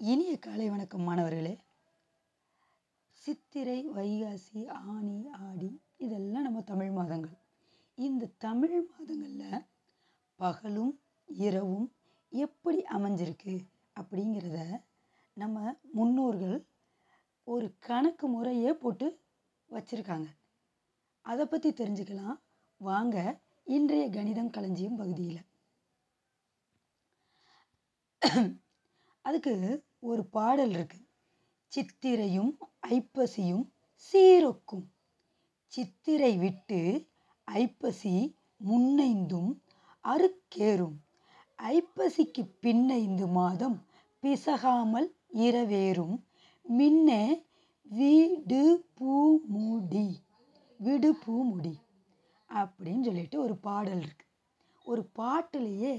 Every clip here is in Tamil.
இனிய காலை வணக்கம் மாணவர்களே. சித்திரை வைகாசி ஆனி ஆடி இதெல்லாம் நம்ம தமிழ் மாதங்கள். இந்த தமிழ் மாதங்களில் பகலும் இரவும் எப்படி அமைஞ்சிருக்கு அப்படிங்கிறத நம்ம முன்னோர்கள் ஒரு கணக்கு முறையே போட்டு வச்சுருக்காங்க. அதை பற்றி தெரிஞ்சுக்கலாம். வாங்க இன்றைய கணிதம் களஞ்சியம் பகுதியில். அதுக்கு ஒரு பாடல் இருக்கு. சித்திரையும் ஐப்பசியும் சீரொக்கும். சித்திரை விட்டு ஐப்பசி முன்னைந்தும் அறுக்கேறும். ஐப்பசிக்கு பின்னைந்து மாதம் பிசகாமல் இரவேறும். மின்னே வீடு பூமுடி விடு பூமுடி அப்படின்னு சொல்லிட்டு ஒரு பாடல் இருக்கு. ஒரு பாட்டுலேயே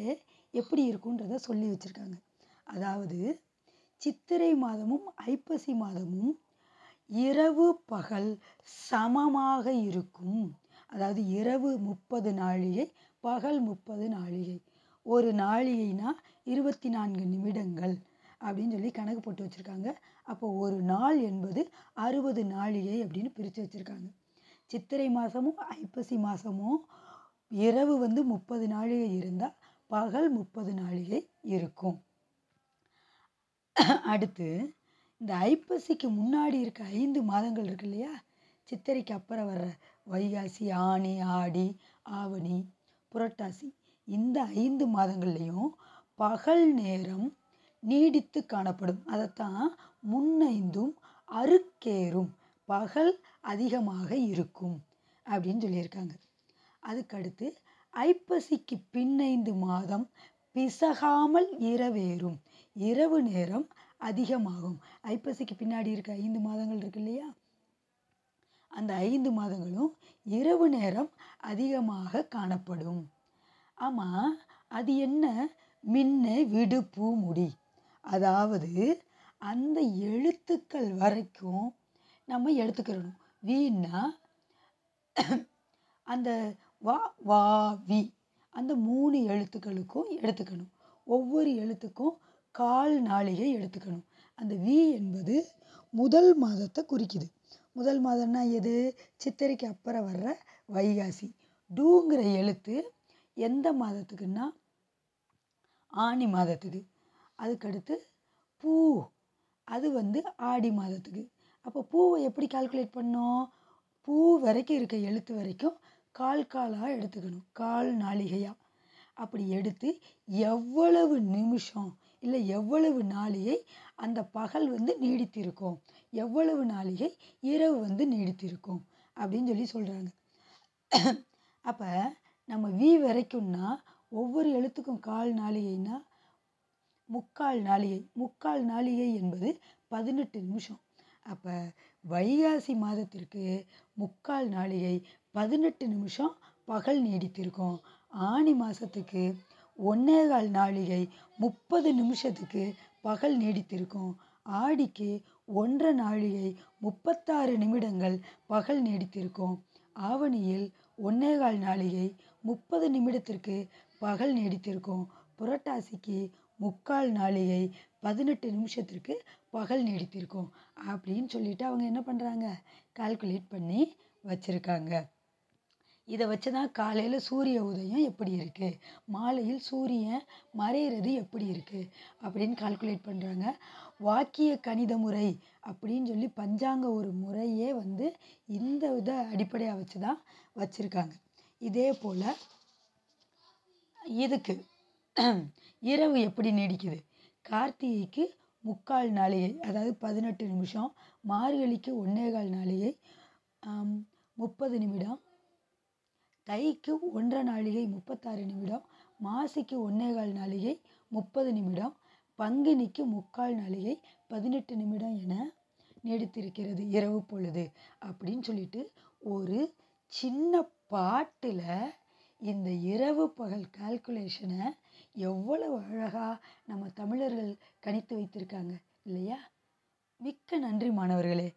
எப்படி இருக்குன்றத சொல்லி வச்சுருக்காங்க. அதாவது சித்திரை மாதமும் ஐப்பசி மாதமும் இரவு பகல் சமமாக இருக்கும். அதாவது இரவு முப்பது நாழிகை பகல் முப்பது நாழிகை. ஒரு நாழிகைனா இருபத்தி நான்கு நிமிடங்கள் அப்படின்னு சொல்லி கணக்கு போட்டு வச்சுருக்காங்க. அப்போ ஒரு நாள் என்பது அறுபது நாழிகை அப்படின்னு பிரித்து வச்சுருக்காங்க. சித்திரை மாதமும் ஐப்பசி மாதமும் இரவு வந்து முப்பது நாழிகை இருந்தால் பகல் முப்பது நாழிகை இருக்கும். அடுத்து இந்த ஐப்பசிக்கு முன்னாடி இருக்க ஐந்து மாதங்கள் இருக்கு இல்லையா? சித்திரைக்கு அப்புறம் வர்ற வைகாசி ஆனி ஆடி ஆவணி புரட்டாசி இந்த ஐந்து மாதங்கள்லேயும் பகல் நேரம் நீடித்து காணப்படும். அதைத்தான் முன்னைந்தும் அருக்கேறும். பகல் அதிகமாக இருக்கும் அப்படின்னு சொல்லியிருக்காங்க. அதுக்கடுத்து ஐப்பசிக்கு பின்னைந்து மாதம் பிசகாமல் இரவேறும். இரவு நேரம் அதிகமாகும். ஐப்பசிக்கு பின்னாடி இருக்க ஐந்து மாதங்கள் இருக்கு இல்லையா? அந்த ஐந்து மாதங்களும் இரவு நேரம் அதிகமாக காணப்படும். ஆமாம் அது என்ன? மின்ன விடுப்பு முடி. அதாவது அந்த எழுத்துக்கள் வரைக்கும் நம்ம எடுத்துக்கிறணும். வீணா அந்த வா வா வி. அந்த மூணு எழுத்துக்களுக்கும் எடுத்துக்கணும். ஒவ்வொரு எழுத்துக்கும் கால் நாளிகை எடுத்துக்கணும். அந்த வி என்பது முதல் மாதத்தை குறிக்குது. முதல் மாதம்னா எது? சித்திரைக்கு அப்புறம் வர்ற வைகாசி. டூங்கிற எழுத்து எந்த மாதத்துக்குன்னா? ஆனி மாதத்துக்கு. அதுக்கடுத்து பூ. அது வந்து ஆடி மாதத்துக்கு. அப்போ பூவை எப்படி கால்குலேட் பண்ணோம்? பூ வரைக்கும் இருக்க எழுத்து வரைக்கும் கால் காலாக எடுத்துக்கணும். கால் நாளிகையாக அப்படி எடுத்து எவ்வளவு நிமிஷம் இல்லை எவ்வளவு நாளிகை அந்த பகல் வந்து நீடித்திருக்கும்? எவ்வளவு நாளிகை இரவு வந்து நீடித்திருக்கும்? அப்படின்னு சொல்லி சொல்கிறாங்க அப்போ நம்ம வி வரைக்கும்னா ஒவ்வொரு எழுத்துக்கும் கால் நாளிகைனா முக்கால் நாளிகை. முக்கால் நாளிகை என்பது பதினெட்டு நிமிஷம். அப்போ வைகாசி மாதத்திற்கு முக்கால் நாளிகை பதினெட்டு நிமிஷம் பகல் நீடித்திருக்கும். ஆணி மாதத்துக்கு ஒன்னேகால் நாளிகை முப்பது நிமிஷத்துக்கு பகல் நீடித்திருக்கும். ஆடிக்கு ஒன்றரை நாழிகை முப்பத்தாறு நிமிடங்கள் பகல் நீடித்திருக்கும். ஆவணியில் ஒன்னேகால் நாளிகை முப்பது நிமிடத்திற்கு பகல் நீடித்திருக்கும். புரட்டாசிக்கு முக்கால் நாளிகை பதினெட்டு நிமிஷத்திற்கு பகல் நீடித்திருக்கும். அப்படின்னு சொல்லிட்டு அவங்க என்ன பண்ணுறாங்க கால்குலேட் பண்ணி வச்சுருக்காங்க. இதை வச்சு தான் காலையில் சூரிய உதயம் எப்படி இருக்குது மாலையில் சூரியன் மறையிறது எப்படி இருக்குது அப்படின்னு கால்குலேட் பண்ணுறாங்க வாக்கிய கணித முறை அப்படின்னு சொல்லி பஞ்சாங்க ஒரு முறையே வந்து இந்த இதை அடிப்படையாக வச்சு தான் வச்சுருக்காங்க. இதே போல் இதுக்கு இரவு எப்படி நீடிக்குது? கார்த்திகைக்கு முக்கால் நாளிகை அதாவது பதினெட்டு நிமிஷம் மார்கழிக்கு ஒன்னேகால் நாளிகை முப்பது நிமிடம் தைக்கு ஒன்றரை நாளிகை முப்பத்தாறு நிமிடம் மாசிக்கு ஒன்னேகால் நாளிகை முப்பது நிமிடம் பங்குனிக்கு முக்கால் நாளிகை பதினெட்டு நிமிடம் என நீடித்திருக்கிறது இரவு பொழுது. அப்படின்னு சொல்லிட்டு ஒரு சின்ன பாட்டில் இந்த இரவு பகல் கால்குலேஷனை எவ்வளவு அழகாக நம்ம தமிழர்கள் கணித்து வைத்திருக்காங்க இல்லையா? மிக்க நன்றி மாணவர்களே.